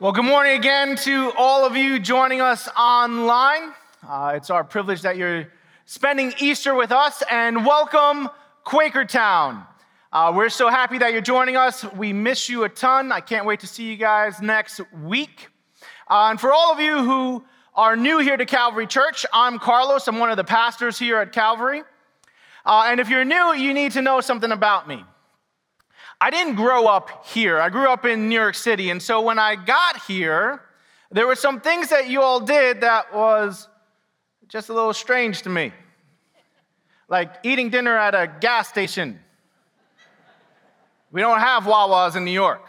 Well, good morning again to all of you joining us online. Uh, it's our privilege that you're spending Easter with us, and welcome, Quakertown. Uh, we're so happy that you're joining us. We miss you a ton. I can't wait to see you guys next week. Uh, and for all of you who are new here to Calvary Church, I'm Carlos. I'm one of the pastors here at Calvary. Uh, and if you're new, you need to know something about me. I didn't grow up here. I grew up in New York City. And so when I got here, there were some things that you all did that was just a little strange to me. Like eating dinner at a gas station. We don't have Wawas in New York.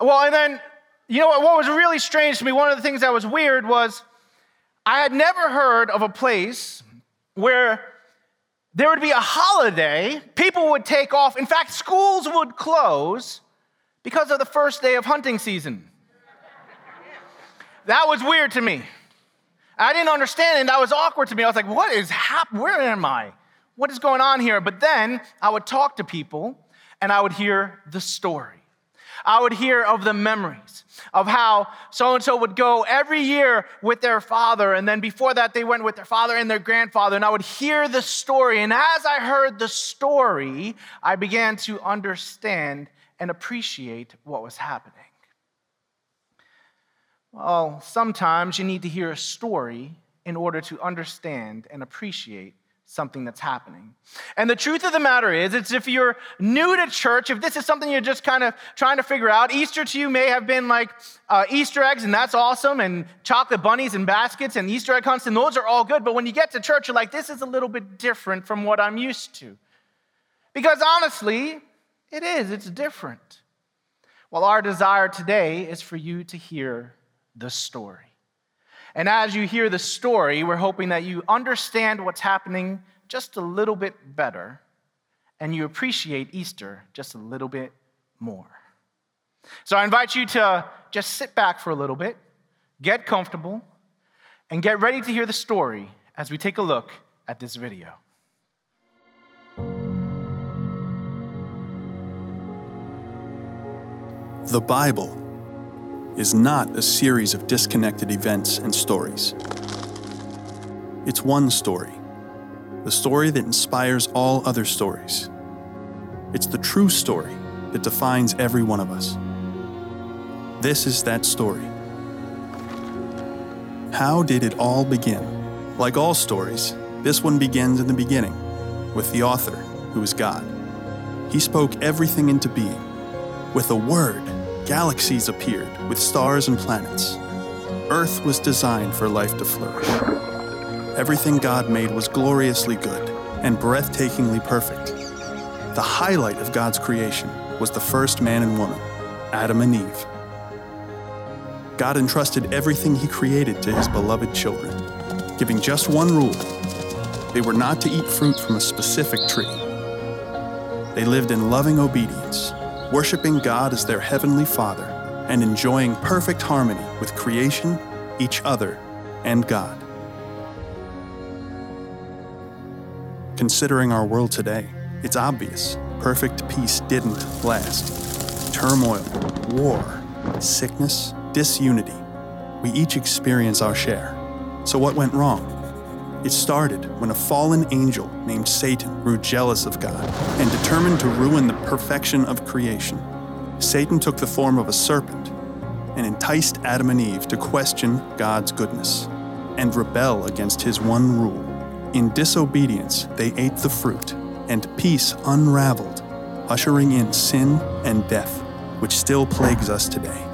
Well, and then, you know what, what was really strange to me, one of the things that was weird was I had never heard of a place where there would be a holiday, people would take off. In fact, schools would close because of the first day of hunting season. That was weird to me. I didn't understand it, that was awkward to me. I was like, what is happening? Where am I? What is going on here? But then I would talk to people and I would hear the story. I would hear of the memories of how so and so would go every year with their father, and then before that, they went with their father and their grandfather. And I would hear the story. And as I heard the story, I began to understand and appreciate what was happening. Well, sometimes you need to hear a story in order to understand and appreciate something that's happening. And the truth of the matter is, it's if you're new to church, if this is something you're just kind of trying to figure out, Easter to you may have been like uh, Easter eggs, and that's awesome, and chocolate bunnies and baskets and Easter egg hunts, and those are all good. But when you get to church, you're like, this is a little bit different from what I'm used to. Because honestly, it is, it's different. Well, our desire today is for you to hear the story. And as you hear the story, we're hoping that you understand what's happening just a little bit better and you appreciate Easter just a little bit more. So I invite you to just sit back for a little bit, get comfortable, and get ready to hear the story as we take a look at this video. The Bible is not a series of disconnected events and stories. It's one story, the story that inspires all other stories. It's the true story that defines every one of us. This is that story. How did it all begin? Like all stories, this one begins in the beginning, with the author, who is God. He spoke everything into being. With a word, galaxies appeared with stars and planets. Earth was designed for life to flourish. Everything God made was gloriously good and breathtakingly perfect. The highlight of God's creation was the first man and woman, Adam and Eve. God entrusted everything He created to His beloved children, giving just one rule they were not to eat fruit from a specific tree. They lived in loving obedience worshiping God as their heavenly Father, and enjoying perfect harmony with creation, each other, and God. Considering our world today, it's obvious perfect peace didn't last. Turmoil, war, sickness, disunity. We each experience our share. So, what went wrong? It started when a fallen angel named Satan grew jealous of God and determined to ruin the perfection of creation. Satan took the form of a serpent and enticed Adam and Eve to question God's goodness and rebel against his one rule. In disobedience, they ate the fruit, and peace unraveled, ushering in sin and death, which still plagues us today.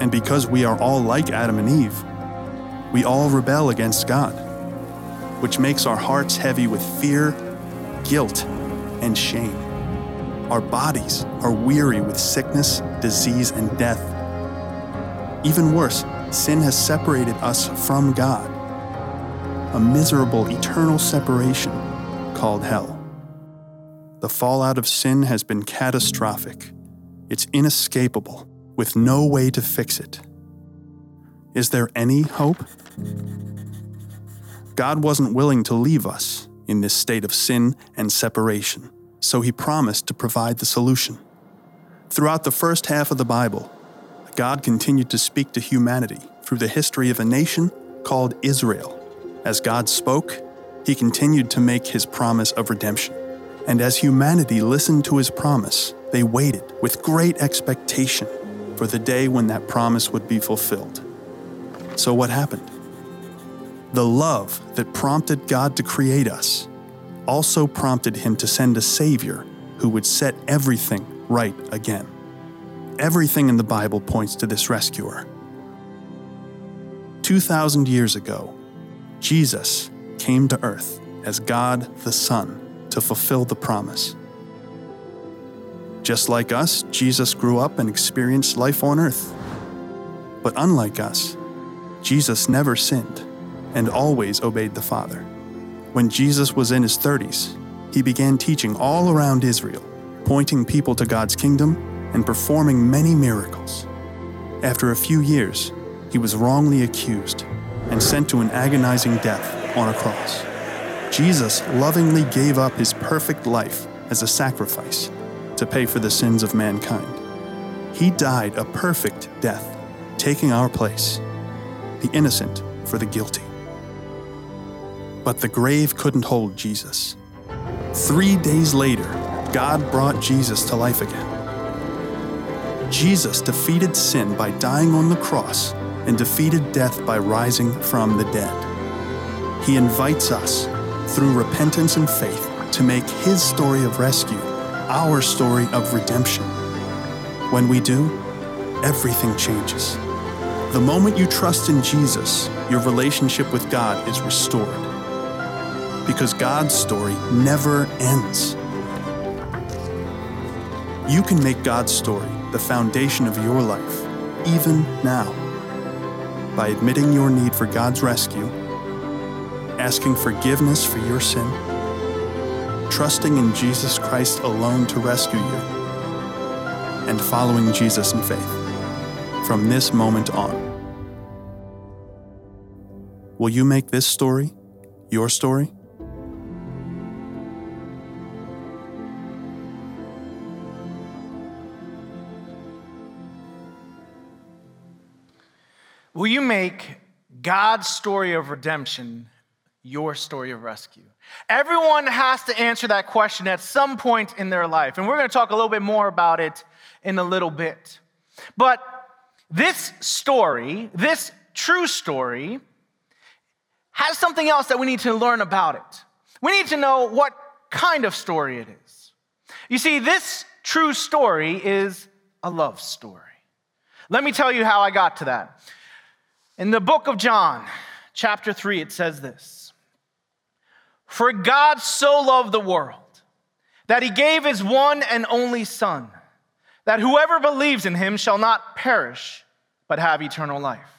And because we are all like Adam and Eve, we all rebel against God which makes our hearts heavy with fear, guilt, and shame. Our bodies are weary with sickness, disease, and death. Even worse, sin has separated us from God, a miserable eternal separation called hell. The fallout of sin has been catastrophic. It's inescapable, with no way to fix it. Is there any hope? God wasn't willing to leave us in this state of sin and separation, so he promised to provide the solution. Throughout the first half of the Bible, God continued to speak to humanity through the history of a nation called Israel. As God spoke, he continued to make his promise of redemption. And as humanity listened to his promise, they waited with great expectation for the day when that promise would be fulfilled. So, what happened? The love that prompted God to create us also prompted him to send a Savior who would set everything right again. Everything in the Bible points to this rescuer. 2,000 years ago, Jesus came to earth as God the Son to fulfill the promise. Just like us, Jesus grew up and experienced life on earth. But unlike us, Jesus never sinned and always obeyed the Father. When Jesus was in his 30s, he began teaching all around Israel, pointing people to God's kingdom and performing many miracles. After a few years, he was wrongly accused and sent to an agonizing death on a cross. Jesus lovingly gave up his perfect life as a sacrifice to pay for the sins of mankind. He died a perfect death, taking our place, the innocent for the guilty. But the grave couldn't hold Jesus. Three days later, God brought Jesus to life again. Jesus defeated sin by dying on the cross and defeated death by rising from the dead. He invites us through repentance and faith to make His story of rescue our story of redemption. When we do, everything changes. The moment you trust in Jesus, your relationship with God is restored. Because God's story never ends. You can make God's story the foundation of your life, even now, by admitting your need for God's rescue asking forgiveness for your sin, trusting in Jesus Christ alone to rescue you, and following Jesus in faith from this moment on. Will you make this story your story? Will you make God's story of redemption your story of rescue? Everyone has to answer that question at some point in their life. And we're going to talk a little bit more about it in a little bit. But this story, this true story, has something else that we need to learn about it. We need to know what kind of story it is. You see, this true story is a love story. Let me tell you how I got to that. In the book of John, chapter 3, it says this. For God so loved the world that he gave his one and only Son, that whoever believes in him shall not perish, but have eternal life.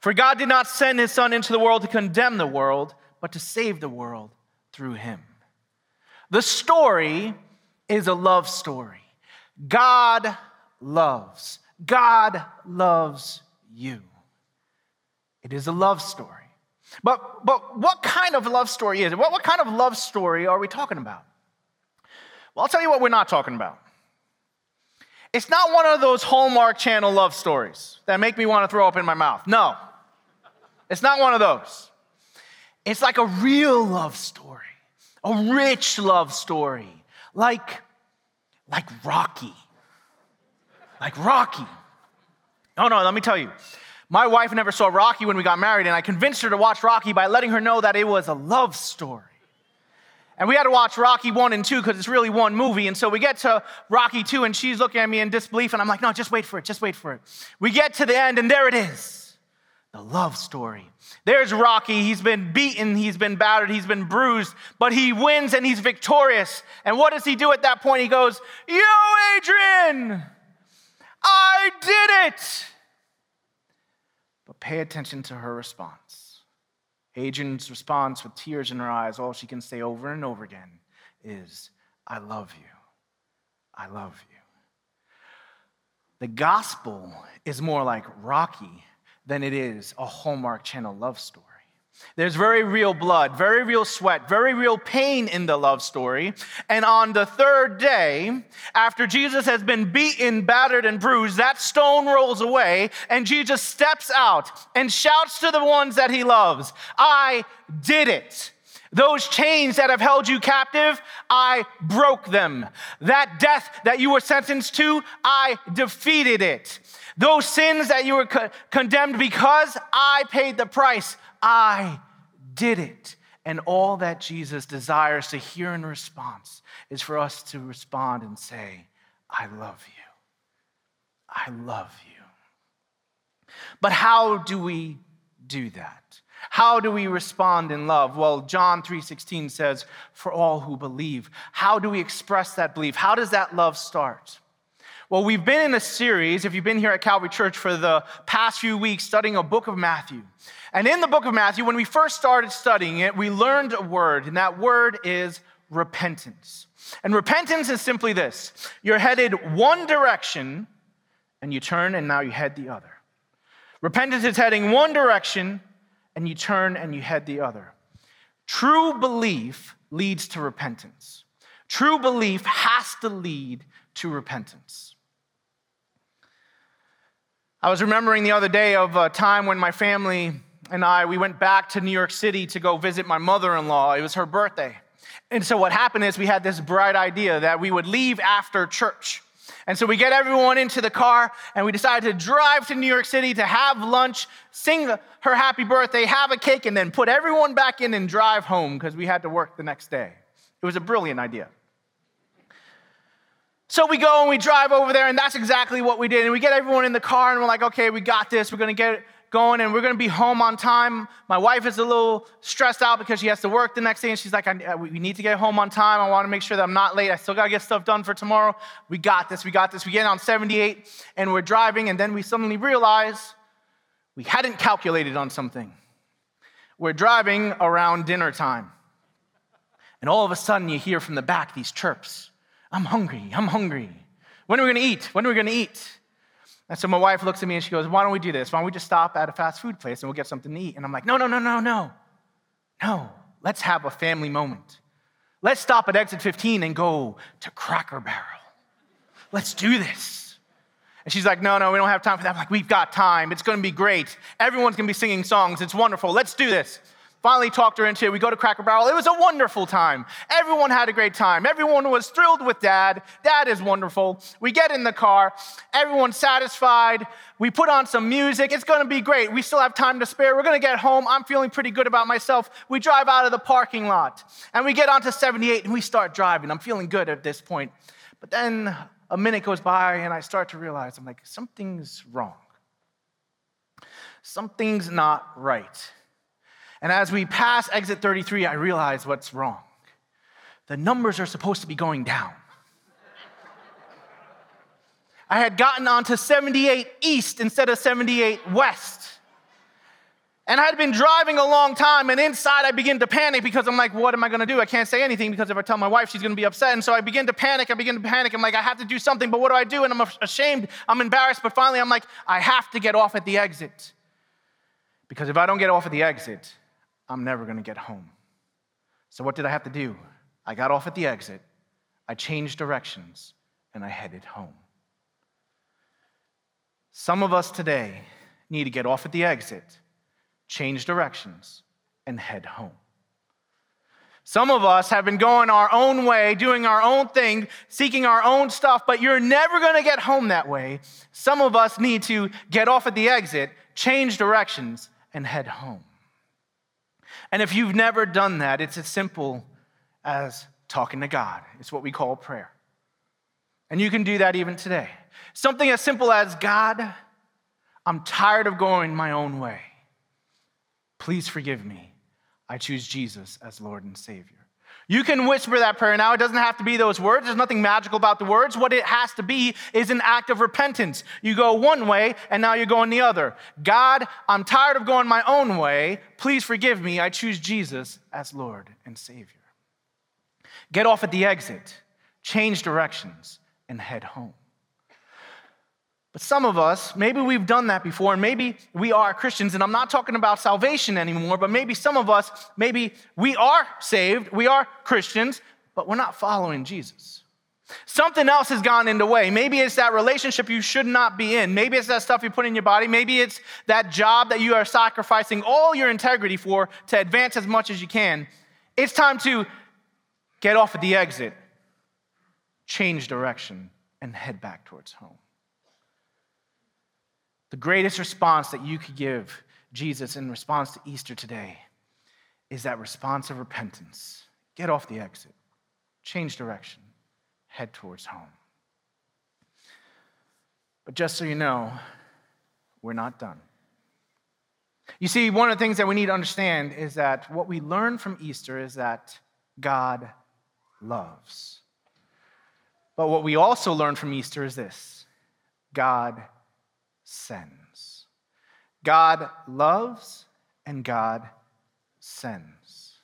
For God did not send his Son into the world to condemn the world, but to save the world through him. The story is a love story. God loves. God loves you. It is a love story. But, but what kind of love story is it? What, what kind of love story are we talking about? Well, I'll tell you what we're not talking about. It's not one of those Hallmark Channel love stories that make me want to throw up in my mouth. No, it's not one of those. It's like a real love story, a rich love story, like, like Rocky. Like Rocky. Oh, no, let me tell you. My wife never saw Rocky when we got married, and I convinced her to watch Rocky by letting her know that it was a love story. And we had to watch Rocky 1 and 2 because it's really one movie. And so we get to Rocky 2, and she's looking at me in disbelief, and I'm like, no, just wait for it, just wait for it. We get to the end, and there it is the love story. There's Rocky. He's been beaten, he's been battered, he's been bruised, but he wins and he's victorious. And what does he do at that point? He goes, Yo, Adrian, I did it. But pay attention to her response. Adrian's response with tears in her eyes, all she can say over and over again is, I love you. I love you. The gospel is more like Rocky than it is a Hallmark Channel love story. There's very real blood, very real sweat, very real pain in the love story. And on the third day, after Jesus has been beaten, battered, and bruised, that stone rolls away, and Jesus steps out and shouts to the ones that he loves, I did it. Those chains that have held you captive, I broke them. That death that you were sentenced to, I defeated it. Those sins that you were co- condemned because I paid the price, I did it. And all that Jesus desires to hear in response is for us to respond and say, I love you. I love you. But how do we do that? How do we respond in love? Well, John 3:16 says, "For all who believe." How do we express that belief? How does that love start? Well, we've been in a series, if you've been here at Calvary Church for the past few weeks, studying a book of Matthew. And in the book of Matthew, when we first started studying it, we learned a word, and that word is repentance. And repentance is simply this you're headed one direction, and you turn, and now you head the other. Repentance is heading one direction, and you turn and you head the other. True belief leads to repentance. True belief has to lead to repentance. I was remembering the other day of a time when my family and I we went back to New York City to go visit my mother-in-law. It was her birthday. And so what happened is we had this bright idea that we would leave after church. And so we get everyone into the car and we decided to drive to New York City to have lunch, sing her happy birthday, have a cake, and then put everyone back in and drive home because we had to work the next day. It was a brilliant idea. So we go and we drive over there, and that's exactly what we did. And we get everyone in the car, and we're like, okay, we got this. We're going to get going, and we're going to be home on time. My wife is a little stressed out because she has to work the next day, and she's like, uh, we need to get home on time. I want to make sure that I'm not late. I still got to get stuff done for tomorrow. We got this. We got this. We get on 78, and we're driving, and then we suddenly realize we hadn't calculated on something. We're driving around dinner time. And all of a sudden, you hear from the back these chirps. I'm hungry. I'm hungry. When are we going to eat? When are we going to eat? And so my wife looks at me and she goes, Why don't we do this? Why don't we just stop at a fast food place and we'll get something to eat? And I'm like, No, no, no, no, no. No. Let's have a family moment. Let's stop at exit 15 and go to Cracker Barrel. Let's do this. And she's like, No, no, we don't have time for that. I'm like, We've got time. It's going to be great. Everyone's going to be singing songs. It's wonderful. Let's do this. Finally talked her into it. We go to Cracker Barrel. It was a wonderful time. Everyone had a great time. Everyone was thrilled with dad. Dad is wonderful. We get in the car. Everyone's satisfied. We put on some music. It's going to be great. We still have time to spare. We're going to get home. I'm feeling pretty good about myself. We drive out of the parking lot and we get onto 78 and we start driving. I'm feeling good at this point. But then a minute goes by and I start to realize I'm like, something's wrong. Something's not right. And as we pass exit 33, I realize what's wrong. The numbers are supposed to be going down. I had gotten onto 78 East instead of 78 West. And I had been driving a long time, and inside I begin to panic because I'm like, what am I gonna do? I can't say anything because if I tell my wife, she's gonna be upset. And so I begin to panic, I begin to panic. I'm like, I have to do something, but what do I do? And I'm ashamed, I'm embarrassed, but finally I'm like, I have to get off at the exit. Because if I don't get off at the exit, I'm never going to get home. So, what did I have to do? I got off at the exit, I changed directions, and I headed home. Some of us today need to get off at the exit, change directions, and head home. Some of us have been going our own way, doing our own thing, seeking our own stuff, but you're never going to get home that way. Some of us need to get off at the exit, change directions, and head home. And if you've never done that, it's as simple as talking to God. It's what we call prayer. And you can do that even today. Something as simple as God, I'm tired of going my own way. Please forgive me. I choose Jesus as Lord and Savior. You can whisper that prayer now. It doesn't have to be those words. There's nothing magical about the words. What it has to be is an act of repentance. You go one way and now you're going the other. God, I'm tired of going my own way. Please forgive me. I choose Jesus as Lord and Savior. Get off at the exit, change directions, and head home. But some of us, maybe we've done that before, and maybe we are Christians, and I'm not talking about salvation anymore, but maybe some of us, maybe we are saved, we are Christians, but we're not following Jesus. Something else has gone into way. Maybe it's that relationship you should not be in. Maybe it's that stuff you put in your body. Maybe it's that job that you are sacrificing all your integrity for to advance as much as you can. It's time to get off at the exit, change direction, and head back towards home. The greatest response that you could give Jesus in response to Easter today is that response of repentance. Get off the exit, change direction, head towards home. But just so you know, we're not done. You see, one of the things that we need to understand is that what we learn from Easter is that God loves. But what we also learn from Easter is this God sends. God loves and God sends.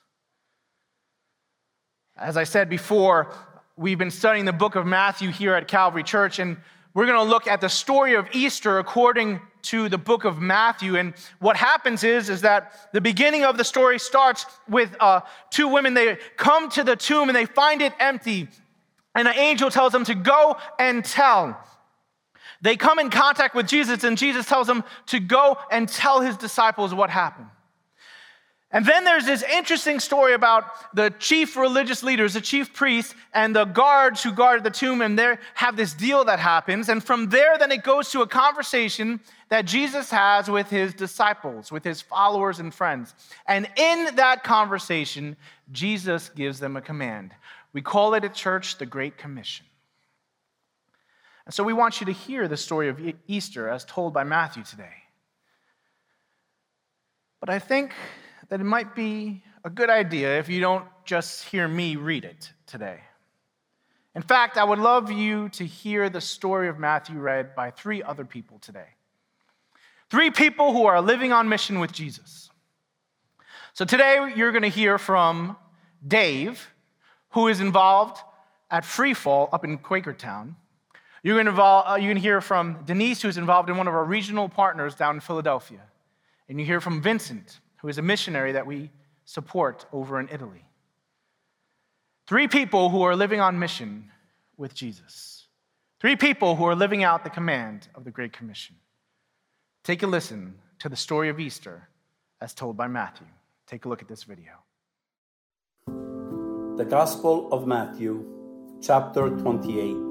As I said before, we've been studying the book of Matthew here at Calvary Church, and we're going to look at the story of Easter according to the book of Matthew. And what happens is, is that the beginning of the story starts with uh, two women. They come to the tomb and they find it empty. And an angel tells them to go and tell. They come in contact with Jesus, and Jesus tells them to go and tell his disciples what happened. And then there's this interesting story about the chief religious leaders, the chief priests, and the guards who guarded the tomb, and they have this deal that happens. And from there, then it goes to a conversation that Jesus has with his disciples, with his followers and friends. And in that conversation, Jesus gives them a command. We call it at church the Great Commission. And so we want you to hear the story of Easter as told by Matthew today. But I think that it might be a good idea if you don't just hear me read it today. In fact, I would love you to hear the story of Matthew read by three other people today. Three people who are living on mission with Jesus. So today you're going to hear from Dave, who is involved at Freefall up in Quakertown. You're going, to involve, uh, you're going to hear from Denise, who's involved in one of our regional partners down in Philadelphia. And you hear from Vincent, who is a missionary that we support over in Italy. Three people who are living on mission with Jesus. Three people who are living out the command of the Great Commission. Take a listen to the story of Easter as told by Matthew. Take a look at this video. The Gospel of Matthew, chapter 28.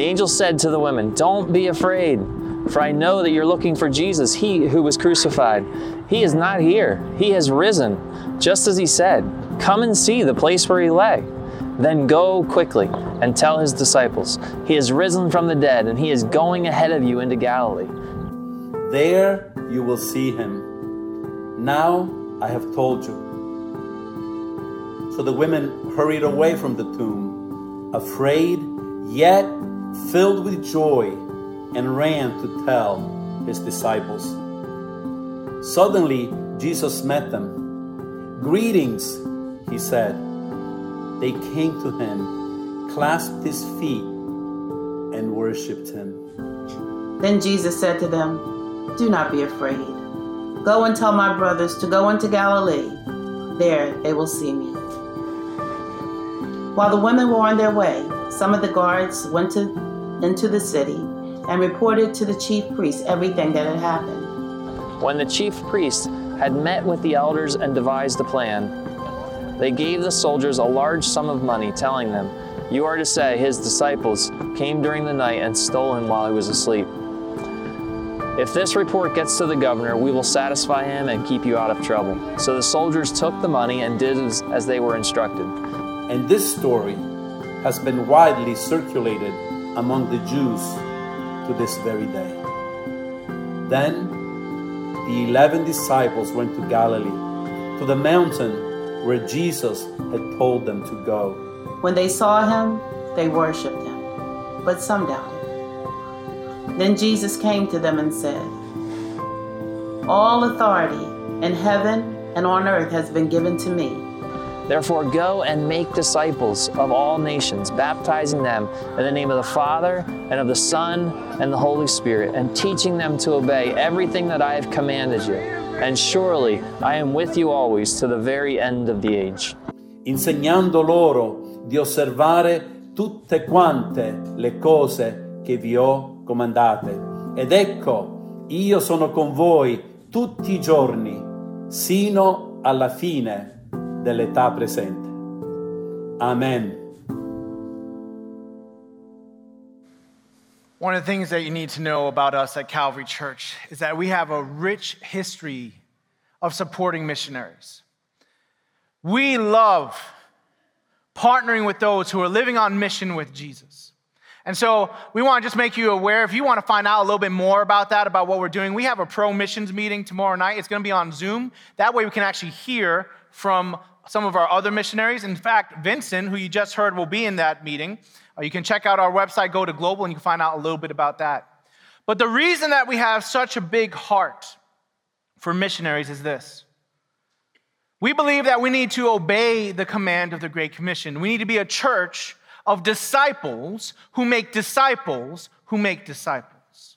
The angel said to the women, Don't be afraid. For I know that you're looking for Jesus, he who was crucified. He is not here, he has risen, just as he said. Come and see the place where he lay. Then go quickly and tell his disciples, He is risen from the dead, and he is going ahead of you into Galilee. There you will see him. Now I have told you. So the women hurried away from the tomb, afraid, yet filled with joy and ran to tell his disciples. Suddenly, Jesus met them. Greetings, he said. They came to him, clasped his feet, and worshiped him. Then Jesus said to them, Do not be afraid. Go and tell my brothers to go into Galilee. There they will see me. While the women were on their way, some of the guards went to, into the city and reported to the chief priest everything that had happened. When the chief priest had met with the elders and devised a plan, they gave the soldiers a large sum of money, telling them, You are to say, his disciples came during the night and stole him while he was asleep. If this report gets to the governor, we will satisfy him and keep you out of trouble. So the soldiers took the money and did as, as they were instructed. And this story has been widely circulated among the Jews to this very day. Then the eleven disciples went to Galilee, to the mountain where Jesus had told them to go. When they saw him, they worshipped him, but some doubted. Then Jesus came to them and said, All authority in heaven and on earth has been given to me. Therefore, go and make disciples of all nations, baptizing them in the name of the Father, and of the Son, and the Holy Spirit, and teaching them to obey everything that I have commanded you. And surely I am with you always to the very end of the age. insegnando loro di osservare tutte quante le cose che vi ho comandate. Ed ecco, io sono con voi tutti i giorni, sino alla fine dell'età presente. Amen. One of the things that you need to know about us at Calvary Church is that we have a rich history of supporting missionaries. We love partnering with those who are living on mission with Jesus. And so we want to just make you aware if you want to find out a little bit more about that, about what we're doing, we have a pro missions meeting tomorrow night. It's going to be on Zoom. That way we can actually hear from some of our other missionaries. In fact, Vincent, who you just heard, will be in that meeting. Uh, you can check out our website, go to Global, and you can find out a little bit about that. But the reason that we have such a big heart for missionaries is this. We believe that we need to obey the command of the Great Commission. We need to be a church of disciples who make disciples who make disciples.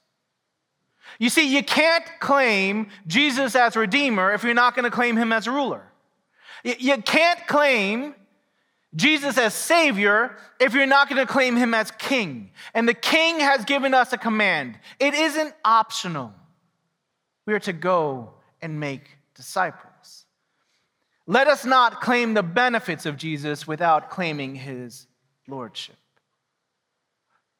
You see, you can't claim Jesus as Redeemer if you're not going to claim Him as ruler. You can't claim Jesus as Savior if you're not going to claim Him as King. And the King has given us a command, it isn't optional. We are to go and make disciples. Let us not claim the benefits of Jesus without claiming His Lordship.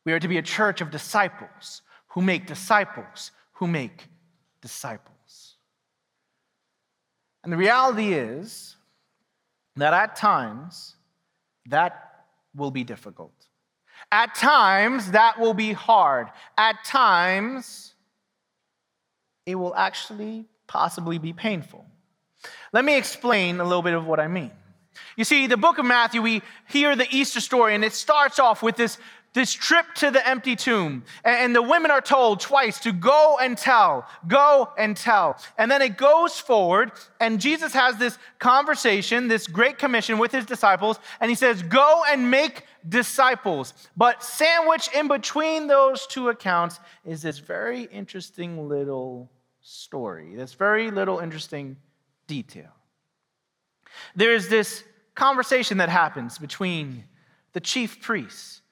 We are to be a church of disciples who make disciples who make disciples. And the reality is, that at times that will be difficult. At times that will be hard. At times it will actually possibly be painful. Let me explain a little bit of what I mean. You see, the book of Matthew, we hear the Easter story, and it starts off with this this trip to the empty tomb. And the women are told twice to go and tell, go and tell. And then it goes forward, and Jesus has this conversation, this great commission with his disciples, and he says, Go and make disciples. But sandwiched in between those two accounts is this very interesting little story, this very little interesting detail. There's this conversation that happens between the chief priests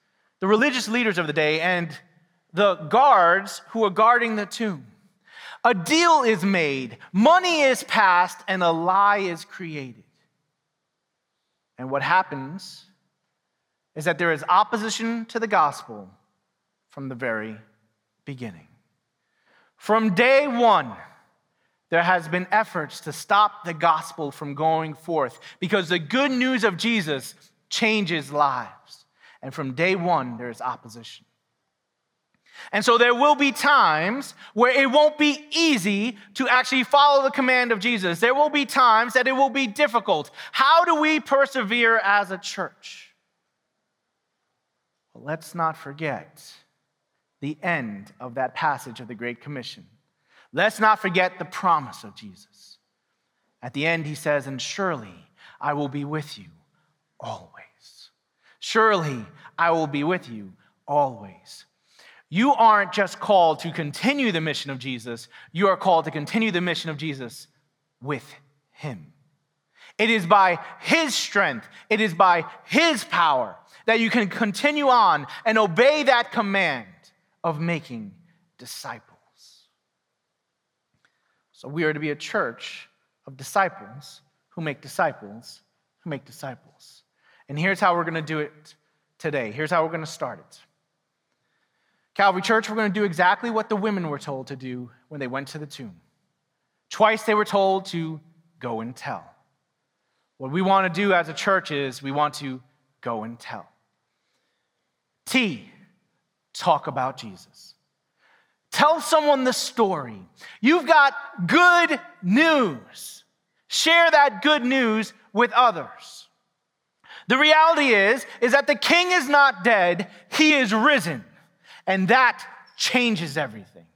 the religious leaders of the day and the guards who are guarding the tomb. A deal is made, money is passed, and a lie is created. And what happens is that there is opposition to the gospel from the very beginning. From day one, there has been efforts to stop the gospel from going forth because the good news of Jesus changes lives. And from day one, there is opposition. And so there will be times where it won't be easy to actually follow the command of Jesus. There will be times that it will be difficult. How do we persevere as a church? Well, let's not forget the end of that passage of the Great Commission. Let's not forget the promise of Jesus. At the end, he says, And surely I will be with you always. Surely I will be with you always. You aren't just called to continue the mission of Jesus, you are called to continue the mission of Jesus with Him. It is by His strength, it is by His power that you can continue on and obey that command of making disciples. So we are to be a church of disciples who make disciples who make disciples. And here's how we're going to do it today. Here's how we're going to start it. Calvary Church, we're going to do exactly what the women were told to do when they went to the tomb. Twice they were told to go and tell. What we want to do as a church is we want to go and tell. T, talk about Jesus. Tell someone the story. You've got good news. Share that good news with others. The reality is is that the king is not dead, he is risen. And that changes everything.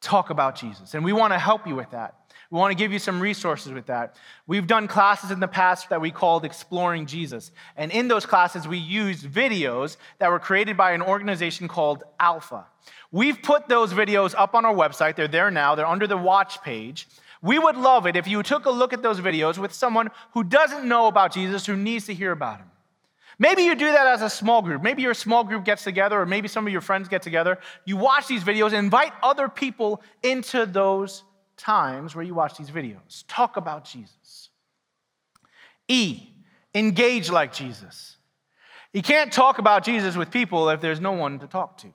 Talk about Jesus. And we want to help you with that. We want to give you some resources with that. We've done classes in the past that we called Exploring Jesus. And in those classes, we used videos that were created by an organization called Alpha. We've put those videos up on our website. They're there now, they're under the watch page. We would love it if you took a look at those videos with someone who doesn't know about Jesus, who needs to hear about him. Maybe you do that as a small group. Maybe your small group gets together, or maybe some of your friends get together. You watch these videos invite other people into those times where you watch these videos. Talk about Jesus. E, engage like Jesus. You can't talk about Jesus with people if there's no one to talk to.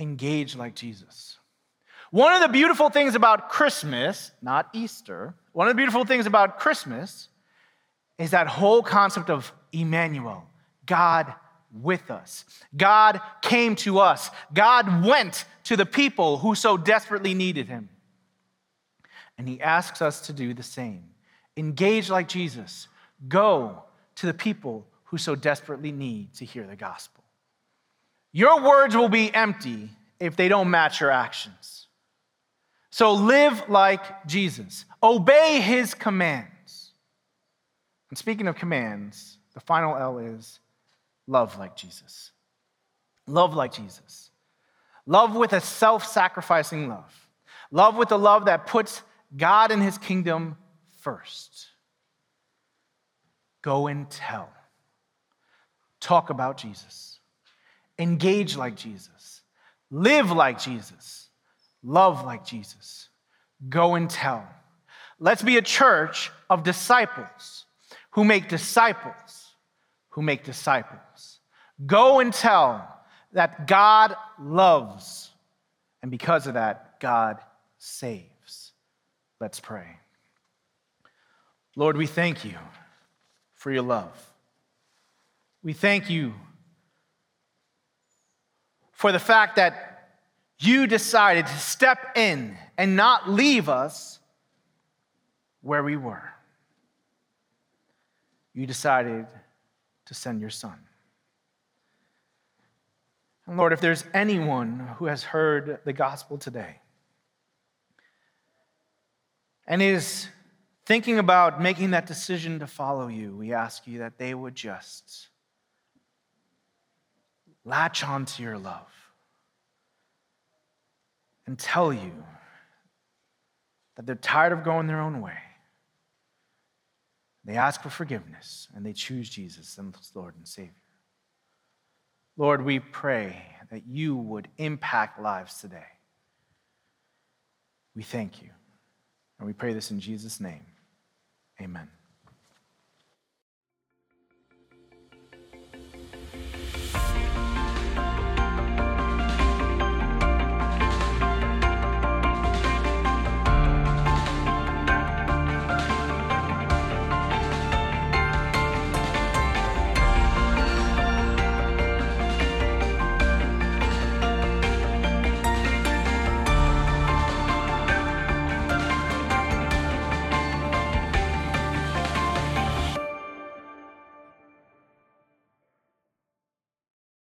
Engage like Jesus. One of the beautiful things about Christmas, not Easter, one of the beautiful things about Christmas is that whole concept of Emmanuel, God with us. God came to us. God went to the people who so desperately needed him. And he asks us to do the same. Engage like Jesus. Go to the people who so desperately need to hear the gospel. Your words will be empty if they don't match your actions. So live like Jesus, obey his commands. And speaking of commands, the final L is love like Jesus. Love like Jesus. Love with a self sacrificing love. Love with a love that puts God and his kingdom first. Go and tell. Talk about Jesus. Engage like Jesus. Live like Jesus. Love like Jesus. Go and tell. Let's be a church of disciples who make disciples who make disciples. Go and tell that God loves, and because of that, God saves. Let's pray. Lord, we thank you for your love. We thank you for the fact that you decided to step in and not leave us where we were. You decided to send your son. And Lord, if there's anyone who has heard the gospel today and is thinking about making that decision to follow you, we ask you that they would just latch onto your love and tell you that they're tired of going their own way they ask for forgiveness and they choose Jesus as Lord and Savior. Lord, we pray that you would impact lives today. We thank you. And we pray this in Jesus' name. Amen.